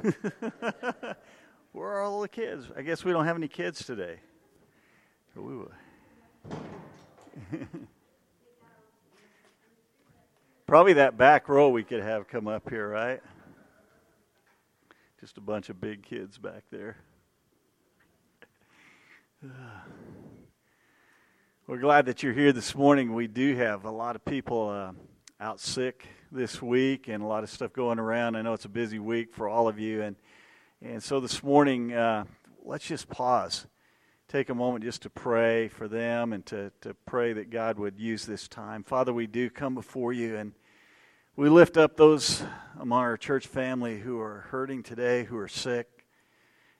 Where are all the kids? I guess we don't have any kids today. We will. Probably that back row we could have come up here, right? Just a bunch of big kids back there. We're glad that you're here this morning. We do have a lot of people uh, out sick this week and a lot of stuff going around. I know it's a busy week for all of you. And, and so this morning, uh, let's just pause. Take a moment just to pray for them and to, to pray that God would use this time. Father, we do come before you and we lift up those among our church family who are hurting today, who are sick.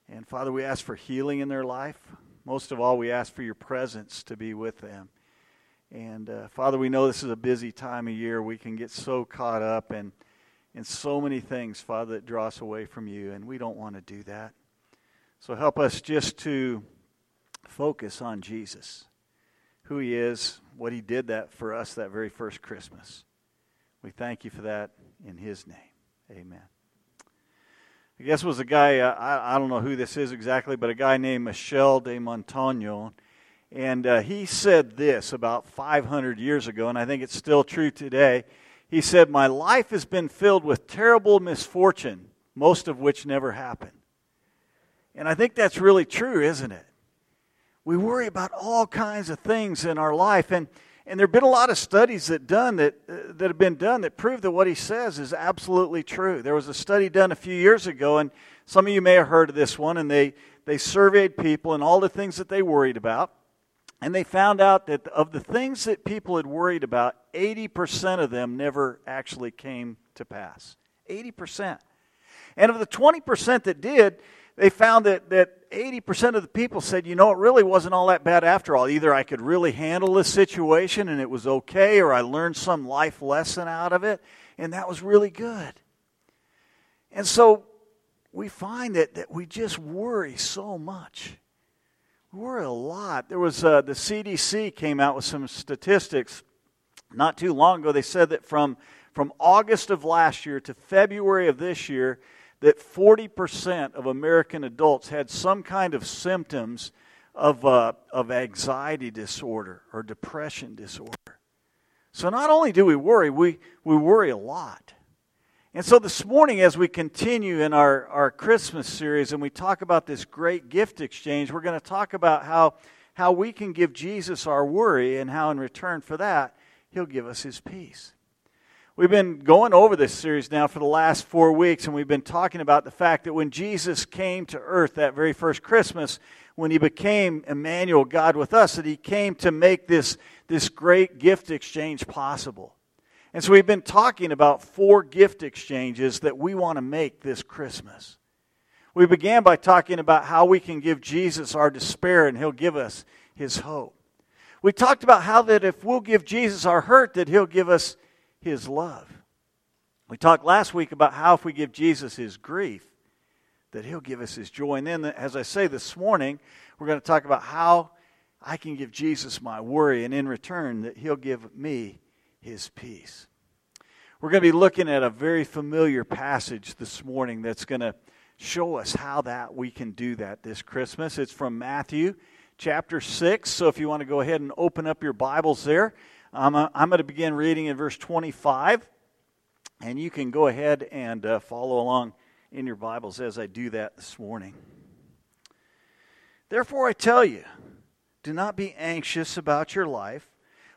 And Father, we ask for healing in their life. Most of all, we ask for your presence to be with them. And uh, Father, we know this is a busy time of year. We can get so caught up in, in so many things, Father, that draw us away from you, and we don't want to do that. So help us just to focus on Jesus, who he is, what he did that for us that very first Christmas. We thank you for that in his name. Amen. I guess was a guy, uh, I, I don't know who this is exactly, but a guy named Michel de Montaigne and uh, he said this about 500 years ago, and I think it's still true today. He said, My life has been filled with terrible misfortune, most of which never happened. And I think that's really true, isn't it? We worry about all kinds of things in our life. And, and there have been a lot of studies that, done that, uh, that have been done that prove that what he says is absolutely true. There was a study done a few years ago, and some of you may have heard of this one, and they, they surveyed people and all the things that they worried about. And they found out that of the things that people had worried about, 80% of them never actually came to pass. 80%. And of the 20% that did, they found that, that 80% of the people said, you know, it really wasn't all that bad after all. Either I could really handle this situation and it was okay, or I learned some life lesson out of it, and that was really good. And so we find that, that we just worry so much. We're a lot. There was uh, the CDC came out with some statistics not too long ago. They said that from from August of last year to February of this year, that 40% of American adults had some kind of symptoms of, uh, of anxiety disorder or depression disorder. So not only do we worry, we, we worry a lot. And so this morning, as we continue in our, our Christmas series and we talk about this great gift exchange, we're going to talk about how, how we can give Jesus our worry and how, in return for that, he'll give us his peace. We've been going over this series now for the last four weeks, and we've been talking about the fact that when Jesus came to earth that very first Christmas, when he became Emmanuel, God with us, that he came to make this, this great gift exchange possible. And so we've been talking about four gift exchanges that we want to make this Christmas. We began by talking about how we can give Jesus our despair and he'll give us his hope. We talked about how that if we'll give Jesus our hurt that he'll give us his love. We talked last week about how if we give Jesus his grief that he'll give us his joy. And then as I say this morning, we're going to talk about how I can give Jesus my worry and in return that he'll give me his peace. We're going to be looking at a very familiar passage this morning that's going to show us how that we can do that this Christmas. It's from Matthew chapter 6. So if you want to go ahead and open up your Bibles there, I'm going to begin reading in verse 25. And you can go ahead and uh, follow along in your Bibles as I do that this morning. Therefore, I tell you, do not be anxious about your life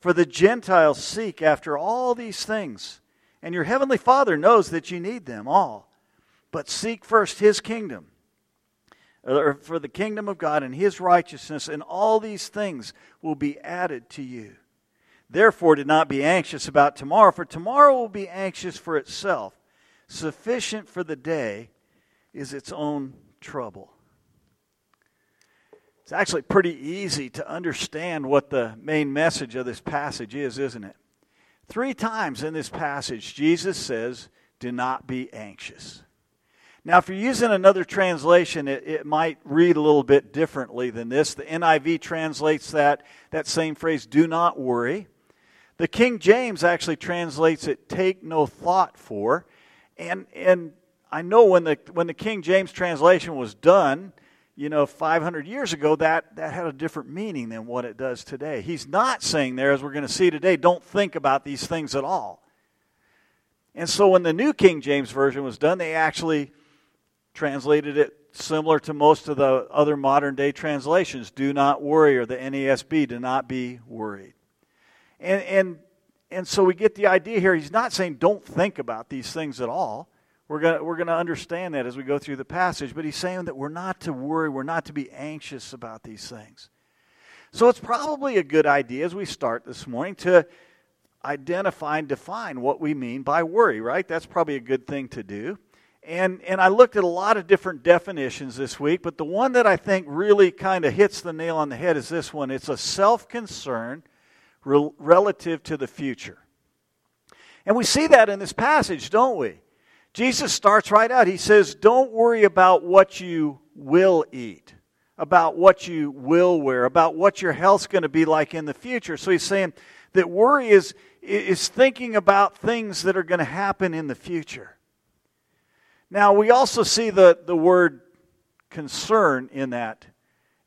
For the Gentiles seek after all these things, and your heavenly Father knows that you need them all. But seek first his kingdom, or for the kingdom of God and his righteousness, and all these things will be added to you. Therefore, do not be anxious about tomorrow, for tomorrow will be anxious for itself. Sufficient for the day is its own trouble. It's actually pretty easy to understand what the main message of this passage is, isn't it? Three times in this passage, Jesus says, Do not be anxious. Now, if you're using another translation, it, it might read a little bit differently than this. The NIV translates that, that same phrase, do not worry. The King James actually translates it, take no thought for. And, and I know when the, when the King James translation was done, you know, 500 years ago, that, that had a different meaning than what it does today. He's not saying there, as we're going to see today, don't think about these things at all. And so when the New King James Version was done, they actually translated it similar to most of the other modern day translations do not worry, or the NASB, do not be worried. And, and, and so we get the idea here. He's not saying don't think about these things at all. We're going we're to understand that as we go through the passage, but he's saying that we're not to worry, we're not to be anxious about these things. So it's probably a good idea as we start this morning to identify and define what we mean by worry, right? That's probably a good thing to do. And, and I looked at a lot of different definitions this week, but the one that I think really kind of hits the nail on the head is this one it's a self concern re- relative to the future. And we see that in this passage, don't we? Jesus starts right out. He says, Don't worry about what you will eat, about what you will wear, about what your health's going to be like in the future. So he's saying that worry is, is thinking about things that are going to happen in the future. Now, we also see the, the word concern in that,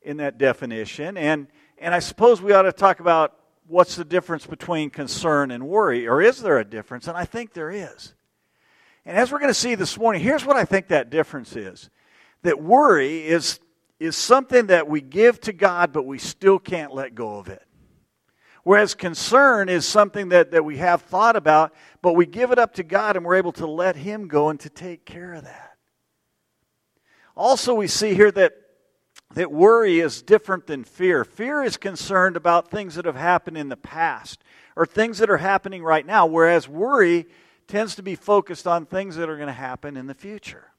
in that definition. And, and I suppose we ought to talk about what's the difference between concern and worry, or is there a difference? And I think there is. And as we're going to see this morning, here's what I think that difference is that worry is, is something that we give to God, but we still can't let go of it. Whereas concern is something that, that we have thought about, but we give it up to God and we're able to let Him go and to take care of that. Also, we see here that, that worry is different than fear. Fear is concerned about things that have happened in the past or things that are happening right now, whereas worry tends to be focused on things that are going to happen in the future.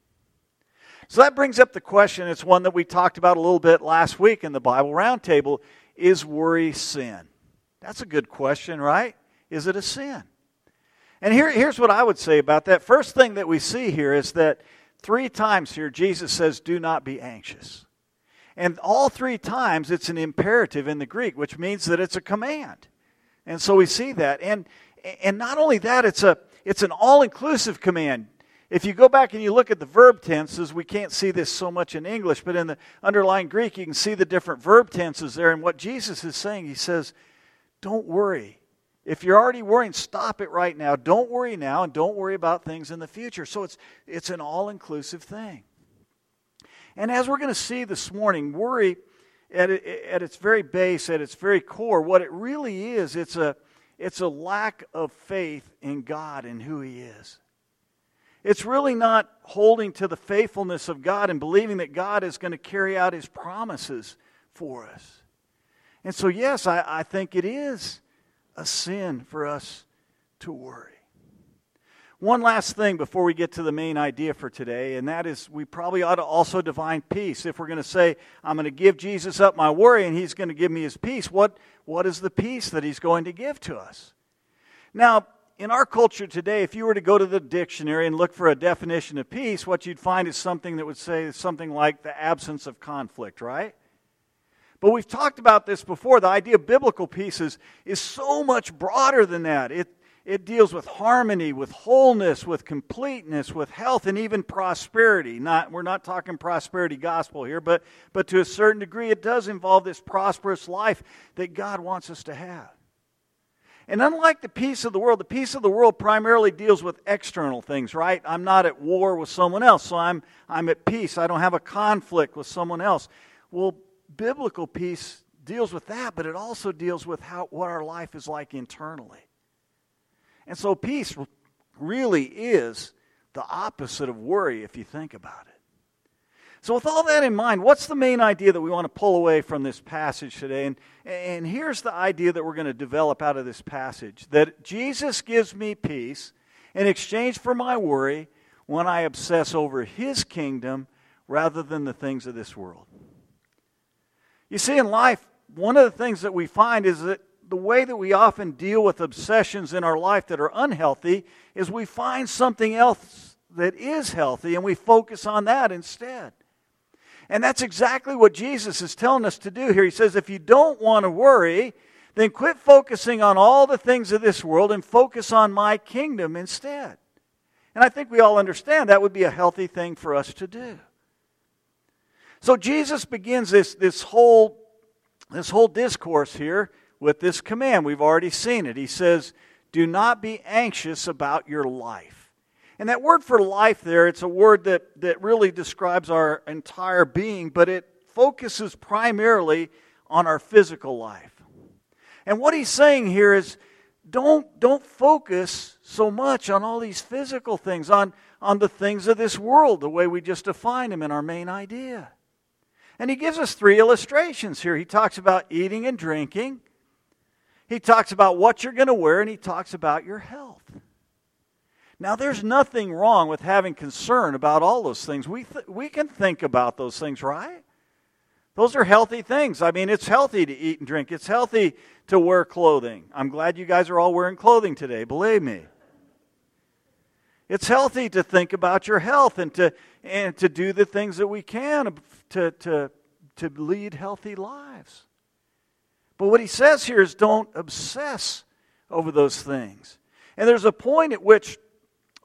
So that brings up the question. It's one that we talked about a little bit last week in the Bible Roundtable. Is worry sin? That's a good question, right? Is it a sin? And here, here's what I would say about that. First thing that we see here is that three times here Jesus says, Do not be anxious. And all three times it's an imperative in the Greek, which means that it's a command. And so we see that. And, and not only that, it's, a, it's an all inclusive command. If you go back and you look at the verb tenses, we can't see this so much in English, but in the underlying Greek, you can see the different verb tenses there. And what Jesus is saying, he says, don't worry. If you're already worrying, stop it right now. Don't worry now, and don't worry about things in the future. So it's, it's an all inclusive thing. And as we're going to see this morning, worry at, at its very base, at its very core, what it really is, it's a, it's a lack of faith in God and who He is. It's really not holding to the faithfulness of God and believing that God is going to carry out His promises for us. And so, yes, I, I think it is a sin for us to worry. One last thing before we get to the main idea for today, and that is we probably ought to also divine peace. If we're going to say, I'm going to give Jesus up my worry and he's going to give me his peace, what, what is the peace that he's going to give to us? Now, in our culture today, if you were to go to the dictionary and look for a definition of peace, what you'd find is something that would say something like the absence of conflict, right? But we've talked about this before. The idea of biblical peace is, is so much broader than that. It, it deals with harmony, with wholeness, with completeness, with health, and even prosperity. Not, we're not talking prosperity gospel here, but, but to a certain degree, it does involve this prosperous life that God wants us to have. And unlike the peace of the world, the peace of the world primarily deals with external things, right? I'm not at war with someone else, so I'm, I'm at peace. I don't have a conflict with someone else. Well, biblical peace deals with that, but it also deals with how, what our life is like internally. And so peace really is the opposite of worry if you think about it. So, with all that in mind, what's the main idea that we want to pull away from this passage today? And, and here's the idea that we're going to develop out of this passage that Jesus gives me peace in exchange for my worry when I obsess over his kingdom rather than the things of this world. You see, in life, one of the things that we find is that the way that we often deal with obsessions in our life that are unhealthy is we find something else that is healthy and we focus on that instead. And that's exactly what Jesus is telling us to do here. He says, if you don't want to worry, then quit focusing on all the things of this world and focus on my kingdom instead. And I think we all understand that would be a healthy thing for us to do. So Jesus begins this, this, whole, this whole discourse here with this command. We've already seen it. He says, Do not be anxious about your life. And that word for life there, it's a word that, that really describes our entire being, but it focuses primarily on our physical life. And what he's saying here is don't, don't focus so much on all these physical things, on, on the things of this world, the way we just define them in our main idea. And he gives us three illustrations here. He talks about eating and drinking, he talks about what you're going to wear, and he talks about your health. Now, there's nothing wrong with having concern about all those things. We, th- we can think about those things, right? Those are healthy things. I mean, it's healthy to eat and drink, it's healthy to wear clothing. I'm glad you guys are all wearing clothing today, believe me. It's healthy to think about your health and to, and to do the things that we can to, to, to lead healthy lives. But what he says here is don't obsess over those things. And there's a point at which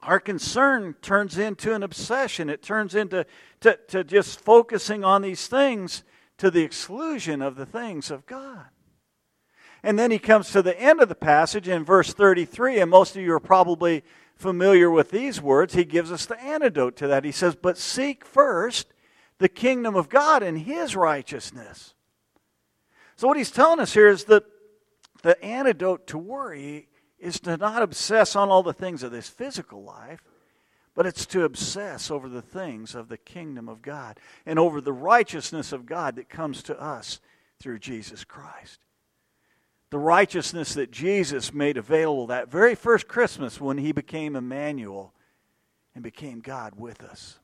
our concern turns into an obsession. It turns into to, to just focusing on these things to the exclusion of the things of God. And then he comes to the end of the passage in verse 33, and most of you are probably familiar with these words. He gives us the antidote to that. He says, But seek first the kingdom of God and his righteousness. So, what he's telling us here is that the antidote to worry is to not obsess on all the things of this physical life, but it's to obsess over the things of the kingdom of God and over the righteousness of God that comes to us through Jesus Christ. The righteousness that Jesus made available that very first Christmas when he became Emmanuel and became God with us.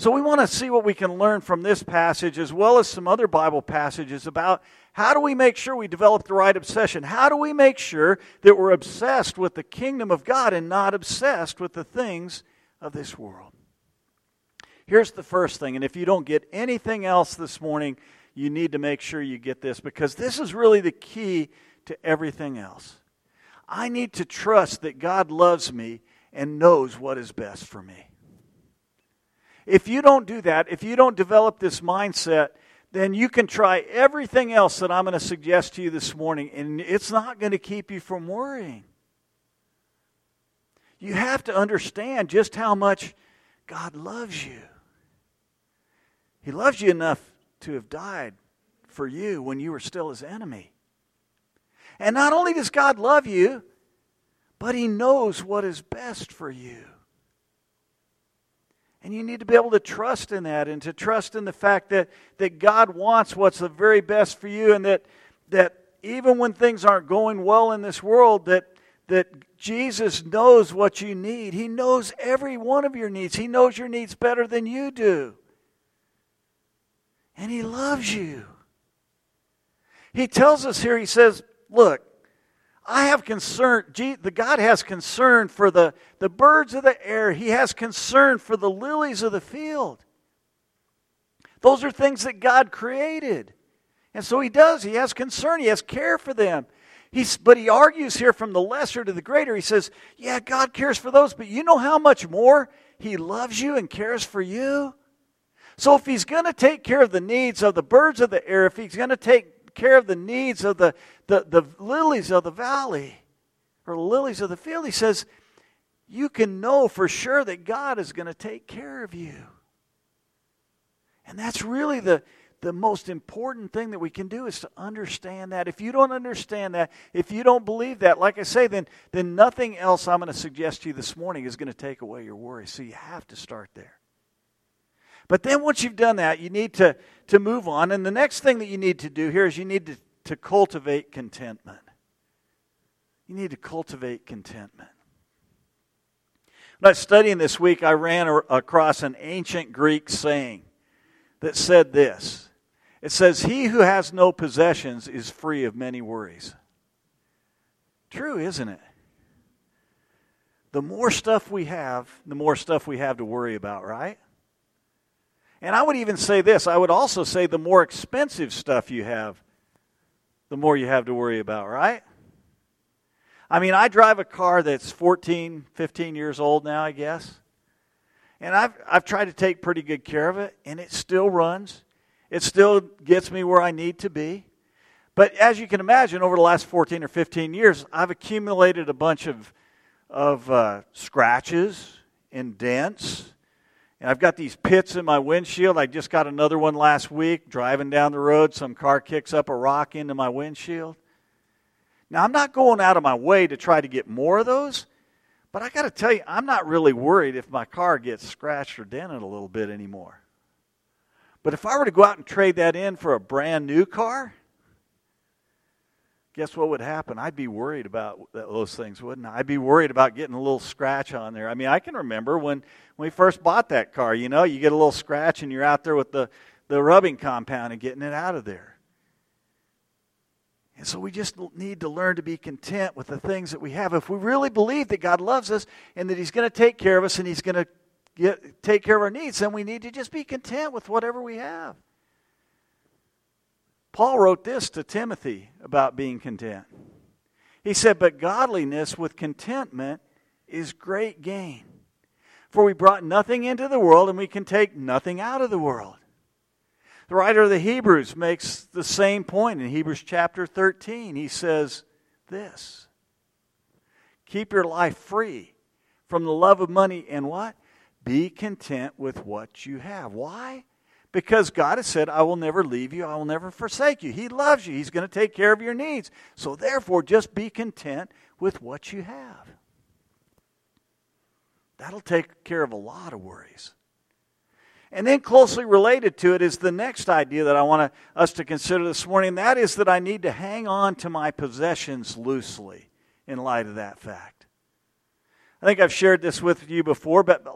So, we want to see what we can learn from this passage as well as some other Bible passages about how do we make sure we develop the right obsession? How do we make sure that we're obsessed with the kingdom of God and not obsessed with the things of this world? Here's the first thing, and if you don't get anything else this morning, you need to make sure you get this because this is really the key to everything else. I need to trust that God loves me and knows what is best for me. If you don't do that, if you don't develop this mindset, then you can try everything else that I'm going to suggest to you this morning, and it's not going to keep you from worrying. You have to understand just how much God loves you. He loves you enough to have died for you when you were still his enemy. And not only does God love you, but he knows what is best for you. And you need to be able to trust in that and to trust in the fact that, that God wants what's the very best for you and that, that even when things aren't going well in this world, that, that Jesus knows what you need. He knows every one of your needs. He knows your needs better than you do. And He loves you. He tells us here, He says, Look, I have concern, the God has concern for the, the birds of the air. He has concern for the lilies of the field. Those are things that God created. And so he does. He has concern. He has care for them. He's, but he argues here from the lesser to the greater. He says, Yeah, God cares for those, but you know how much more he loves you and cares for you? So if he's going to take care of the needs of the birds of the air, if he's going to take care of the needs of the, the, the lilies of the valley or lilies of the field. He says, you can know for sure that God is going to take care of you. And that's really the, the most important thing that we can do is to understand that. If you don't understand that, if you don't believe that, like I say, then, then nothing else I'm going to suggest to you this morning is going to take away your worry. So you have to start there. But then once you've done that, you need to, to move on. And the next thing that you need to do here is you need to, to cultivate contentment. You need to cultivate contentment. When I was studying this week, I ran across an ancient Greek saying that said this It says, He who has no possessions is free of many worries. True, isn't it? The more stuff we have, the more stuff we have to worry about, right? And I would even say this I would also say the more expensive stuff you have, the more you have to worry about, right? I mean, I drive a car that's 14, 15 years old now, I guess. And I've, I've tried to take pretty good care of it, and it still runs. It still gets me where I need to be. But as you can imagine, over the last 14 or 15 years, I've accumulated a bunch of, of uh, scratches and dents. And I've got these pits in my windshield. I just got another one last week. Driving down the road, some car kicks up a rock into my windshield. Now, I'm not going out of my way to try to get more of those, but I got to tell you, I'm not really worried if my car gets scratched or dented a little bit anymore. But if I were to go out and trade that in for a brand new car, guess what would happen? I'd be worried about those things, wouldn't I? I'd be worried about getting a little scratch on there. I mean, I can remember when, when we first bought that car, you know, you get a little scratch and you're out there with the, the rubbing compound and getting it out of there. And so we just need to learn to be content with the things that we have. If we really believe that God loves us and that He's going to take care of us and He's going to take care of our needs, then we need to just be content with whatever we have. Paul wrote this to Timothy about being content. He said, But godliness with contentment is great gain. For we brought nothing into the world, and we can take nothing out of the world. The writer of the Hebrews makes the same point in Hebrews chapter 13. He says this Keep your life free from the love of money and what? Be content with what you have. Why? Because God has said, I will never leave you, I will never forsake you. He loves you, He's going to take care of your needs. So therefore, just be content with what you have. That'll take care of a lot of worries. And then closely related to it is the next idea that I want us to consider this morning. That is that I need to hang on to my possessions loosely in light of that fact. I think I've shared this with you before, but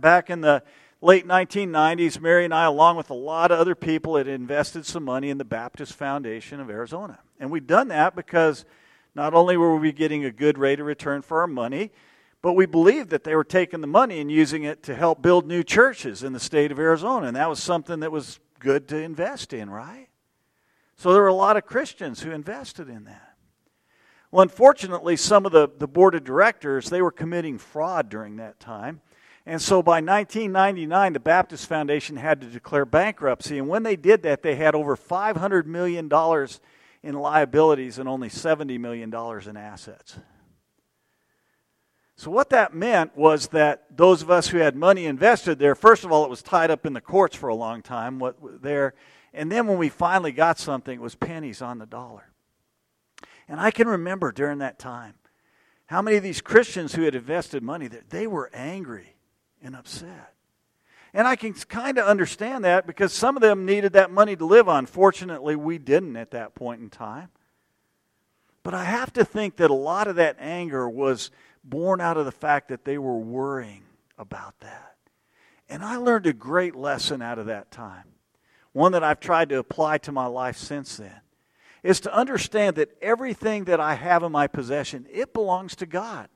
back in the late 1990s, Mary and I, along with a lot of other people, had invested some money in the Baptist Foundation of Arizona. And we'd done that because not only were we getting a good rate of return for our money, but we believed that they were taking the money and using it to help build new churches in the state of Arizona. And that was something that was good to invest in, right? So there were a lot of Christians who invested in that. Well, unfortunately, some of the, the board of directors, they were committing fraud during that time. And so by 1999, the Baptist Foundation had to declare bankruptcy. And when they did that, they had over $500 million in liabilities and only $70 million in assets. So, what that meant was that those of us who had money invested there, first of all, it was tied up in the courts for a long time what, there. And then when we finally got something, it was pennies on the dollar. And I can remember during that time how many of these Christians who had invested money there, they were angry and upset. And I can kind of understand that because some of them needed that money to live on. Fortunately, we didn't at that point in time. But I have to think that a lot of that anger was born out of the fact that they were worrying about that. And I learned a great lesson out of that time, one that I've tried to apply to my life since then, is to understand that everything that I have in my possession, it belongs to God.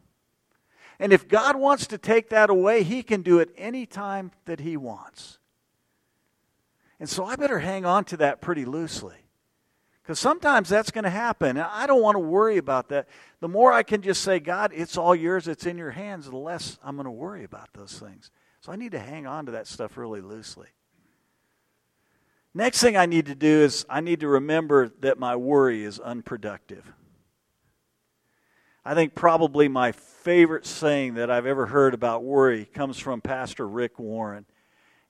And if God wants to take that away, He can do it any time that He wants. And so I better hang on to that pretty loosely. Because sometimes that's going to happen. And I don't want to worry about that. The more I can just say, God, it's all yours, it's in your hands, the less I'm going to worry about those things. So I need to hang on to that stuff really loosely. Next thing I need to do is I need to remember that my worry is unproductive. I think probably my favorite saying that I've ever heard about worry comes from Pastor Rick Warren.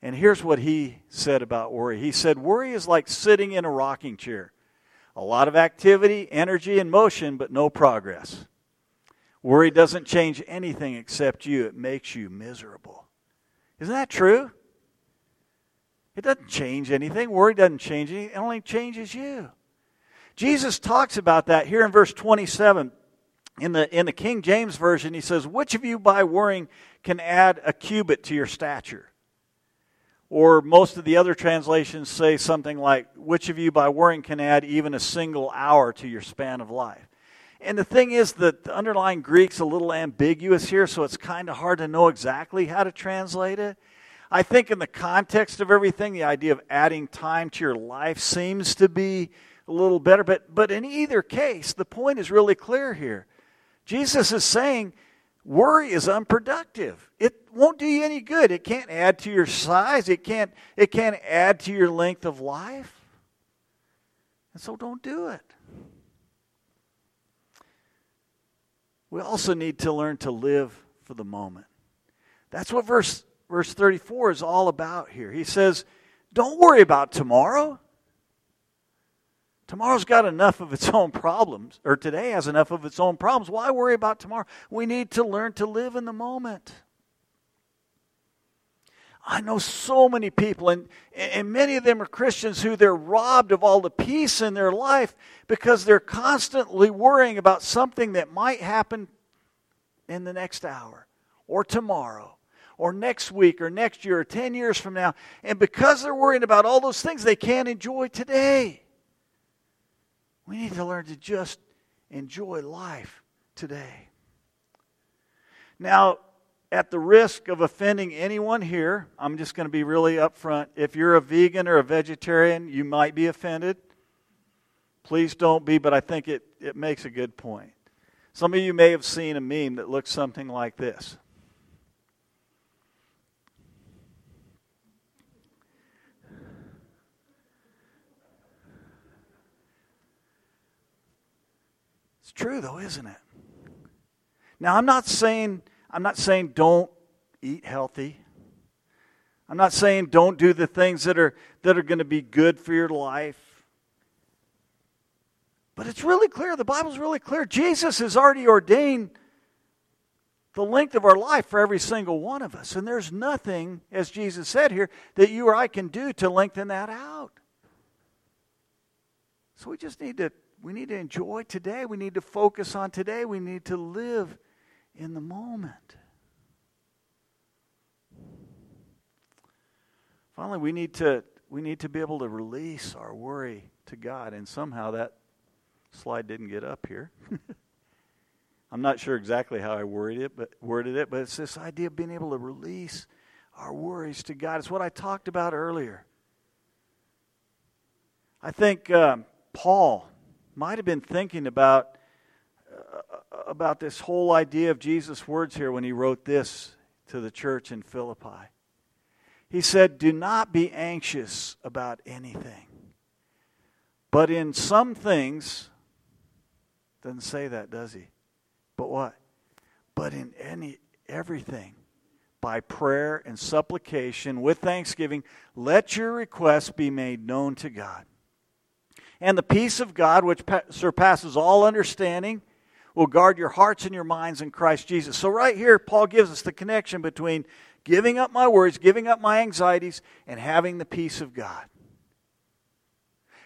And here's what he said about worry. He said, Worry is like sitting in a rocking chair. A lot of activity, energy, and motion, but no progress. Worry doesn't change anything except you, it makes you miserable. Isn't that true? It doesn't change anything. Worry doesn't change anything, it only changes you. Jesus talks about that here in verse 27. In the, in the King James Version, he says, Which of you by worrying can add a cubit to your stature? Or most of the other translations say something like, Which of you by worrying can add even a single hour to your span of life? And the thing is that the underlying Greek's a little ambiguous here, so it's kind of hard to know exactly how to translate it. I think in the context of everything, the idea of adding time to your life seems to be a little better. But, but in either case, the point is really clear here. Jesus is saying worry is unproductive. It won't do you any good. It can't add to your size. It can't, it can't add to your length of life. And so don't do it. We also need to learn to live for the moment. That's what verse, verse 34 is all about here. He says, Don't worry about tomorrow. Tomorrow's got enough of its own problems, or today has enough of its own problems. Why worry about tomorrow? We need to learn to live in the moment. I know so many people, and, and many of them are Christians who they're robbed of all the peace in their life because they're constantly worrying about something that might happen in the next hour or tomorrow or next week or next year or 10 years from now. And because they're worrying about all those things, they can't enjoy today. We need to learn to just enjoy life today. Now, at the risk of offending anyone here, I'm just going to be really upfront. If you're a vegan or a vegetarian, you might be offended. Please don't be, but I think it, it makes a good point. Some of you may have seen a meme that looks something like this. True though, isn't it? Now I'm not saying I'm not saying don't eat healthy. I'm not saying don't do the things that are that are going to be good for your life. But it's really clear, the Bible's really clear. Jesus has already ordained the length of our life for every single one of us. And there's nothing, as Jesus said here, that you or I can do to lengthen that out. So we just need to we need to enjoy today. We need to focus on today. We need to live in the moment. Finally, we need to we need to be able to release our worry to God, and somehow that slide didn't get up here. I'm not sure exactly how I worded it, but worded it, but it's this idea of being able to release our worries to God. It's what I talked about earlier. I think um, Paul might have been thinking about, uh, about this whole idea of Jesus' words here when he wrote this to the church in Philippi. He said, Do not be anxious about anything, but in some things, doesn't say that, does he? But what? But in any everything, by prayer and supplication with thanksgiving, let your requests be made known to God. And the peace of God, which surpasses all understanding, will guard your hearts and your minds in Christ Jesus. So, right here, Paul gives us the connection between giving up my worries, giving up my anxieties, and having the peace of God.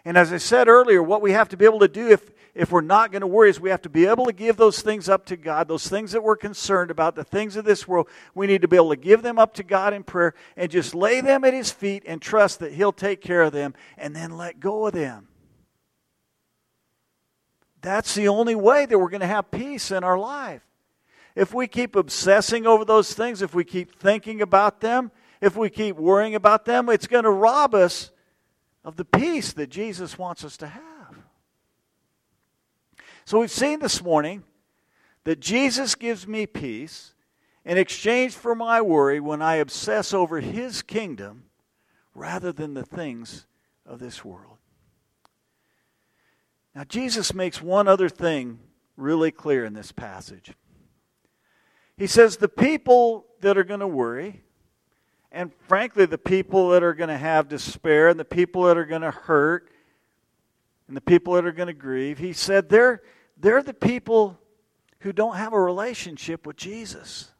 And as I said earlier, what we have to be able to do if, if we're not going to worry is we have to be able to give those things up to God, those things that we're concerned about, the things of this world. We need to be able to give them up to God in prayer and just lay them at His feet and trust that He'll take care of them and then let go of them. That's the only way that we're going to have peace in our life. If we keep obsessing over those things, if we keep thinking about them, if we keep worrying about them, it's going to rob us of the peace that Jesus wants us to have. So we've seen this morning that Jesus gives me peace in exchange for my worry when I obsess over his kingdom rather than the things of this world. Now, Jesus makes one other thing really clear in this passage. He says the people that are going to worry and frankly, the people that are going to have despair and the people that are going to hurt and the people that are going to grieve, he said they're, they're the people who don't have a relationship with Jesus.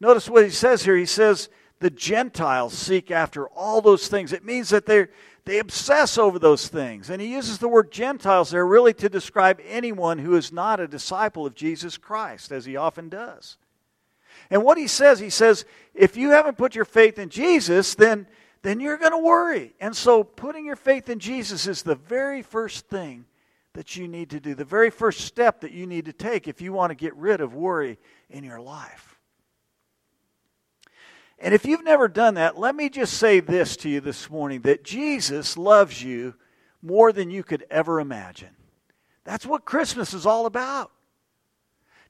Notice what he says here. He says, the Gentiles seek after all those things. It means that they they obsess over those things. And he uses the word Gentiles there really to describe anyone who is not a disciple of Jesus Christ, as he often does. And what he says, he says, if you haven't put your faith in Jesus, then, then you're going to worry. And so putting your faith in Jesus is the very first thing that you need to do, the very first step that you need to take if you want to get rid of worry in your life. And if you've never done that, let me just say this to you this morning that Jesus loves you more than you could ever imagine. That's what Christmas is all about.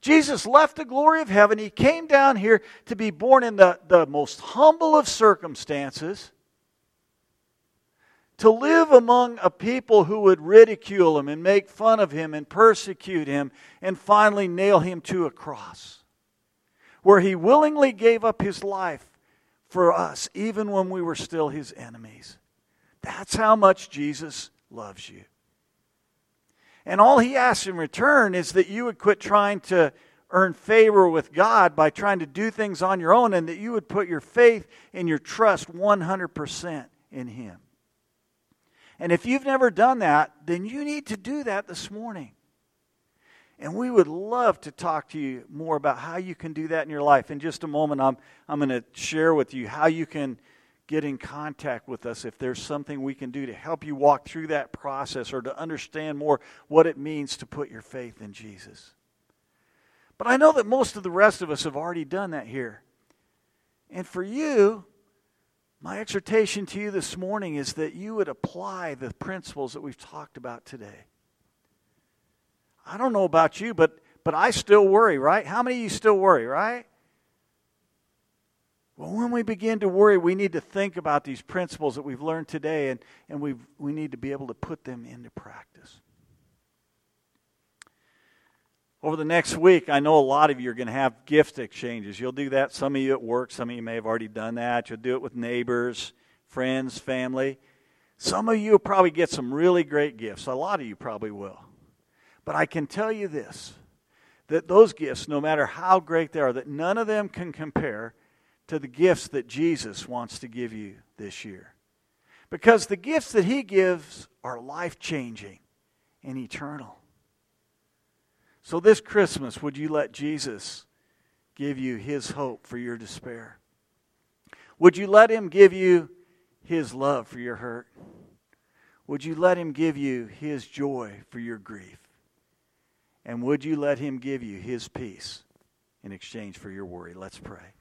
Jesus left the glory of heaven. He came down here to be born in the, the most humble of circumstances, to live among a people who would ridicule him and make fun of him and persecute him, and finally nail him to a cross, where he willingly gave up his life for us, even when we were still his enemies. That's how much Jesus loves you. And all he asks in return is that you would quit trying to earn favor with God by trying to do things on your own and that you would put your faith and your trust 100% in him. And if you've never done that, then you need to do that this morning. And we would love to talk to you more about how you can do that in your life. In just a moment, I'm, I'm going to share with you how you can get in contact with us if there's something we can do to help you walk through that process or to understand more what it means to put your faith in Jesus. But I know that most of the rest of us have already done that here. And for you, my exhortation to you this morning is that you would apply the principles that we've talked about today. I don't know about you, but, but I still worry, right? How many of you still worry, right? Well, when we begin to worry, we need to think about these principles that we've learned today, and, and we we need to be able to put them into practice. Over the next week, I know a lot of you are going to have gift exchanges. You'll do that. Some of you at work, some of you may have already done that. You'll do it with neighbors, friends, family. Some of you will probably get some really great gifts. A lot of you probably will. But I can tell you this that those gifts, no matter how great they are, that none of them can compare to the gifts that Jesus wants to give you this year. Because the gifts that He gives are life changing and eternal. So, this Christmas, would you let Jesus give you His hope for your despair? Would you let Him give you His love for your hurt? Would you let Him give you His joy for your grief? And would you let him give you his peace in exchange for your worry? Let's pray.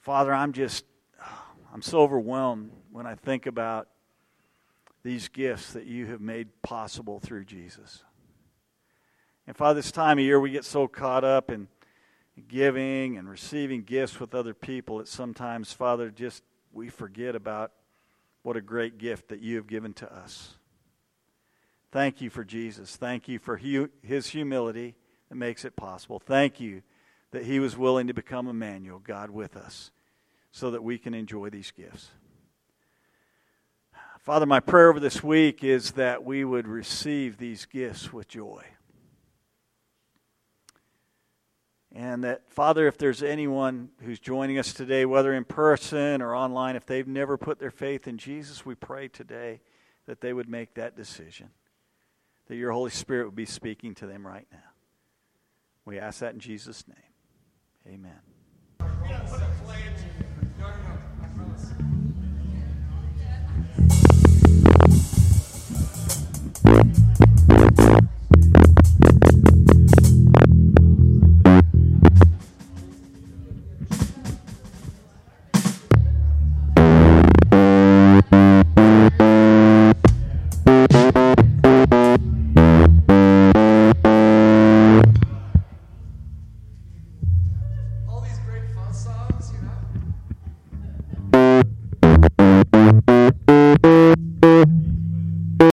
Father, I'm just, I'm so overwhelmed when I think about these gifts that you have made possible through Jesus. And Father, this time of year we get so caught up in giving and receiving gifts with other people that sometimes, Father, just we forget about what a great gift that you have given to us. Thank you for Jesus. Thank you for his humility that makes it possible. Thank you that he was willing to become Emmanuel, God with us, so that we can enjoy these gifts. Father, my prayer over this week is that we would receive these gifts with joy. And that, Father, if there's anyone who's joining us today, whether in person or online, if they've never put their faith in Jesus, we pray today that they would make that decision that your Holy Spirit would be speaking to them right now. We ask that in Jesus' name. Amen.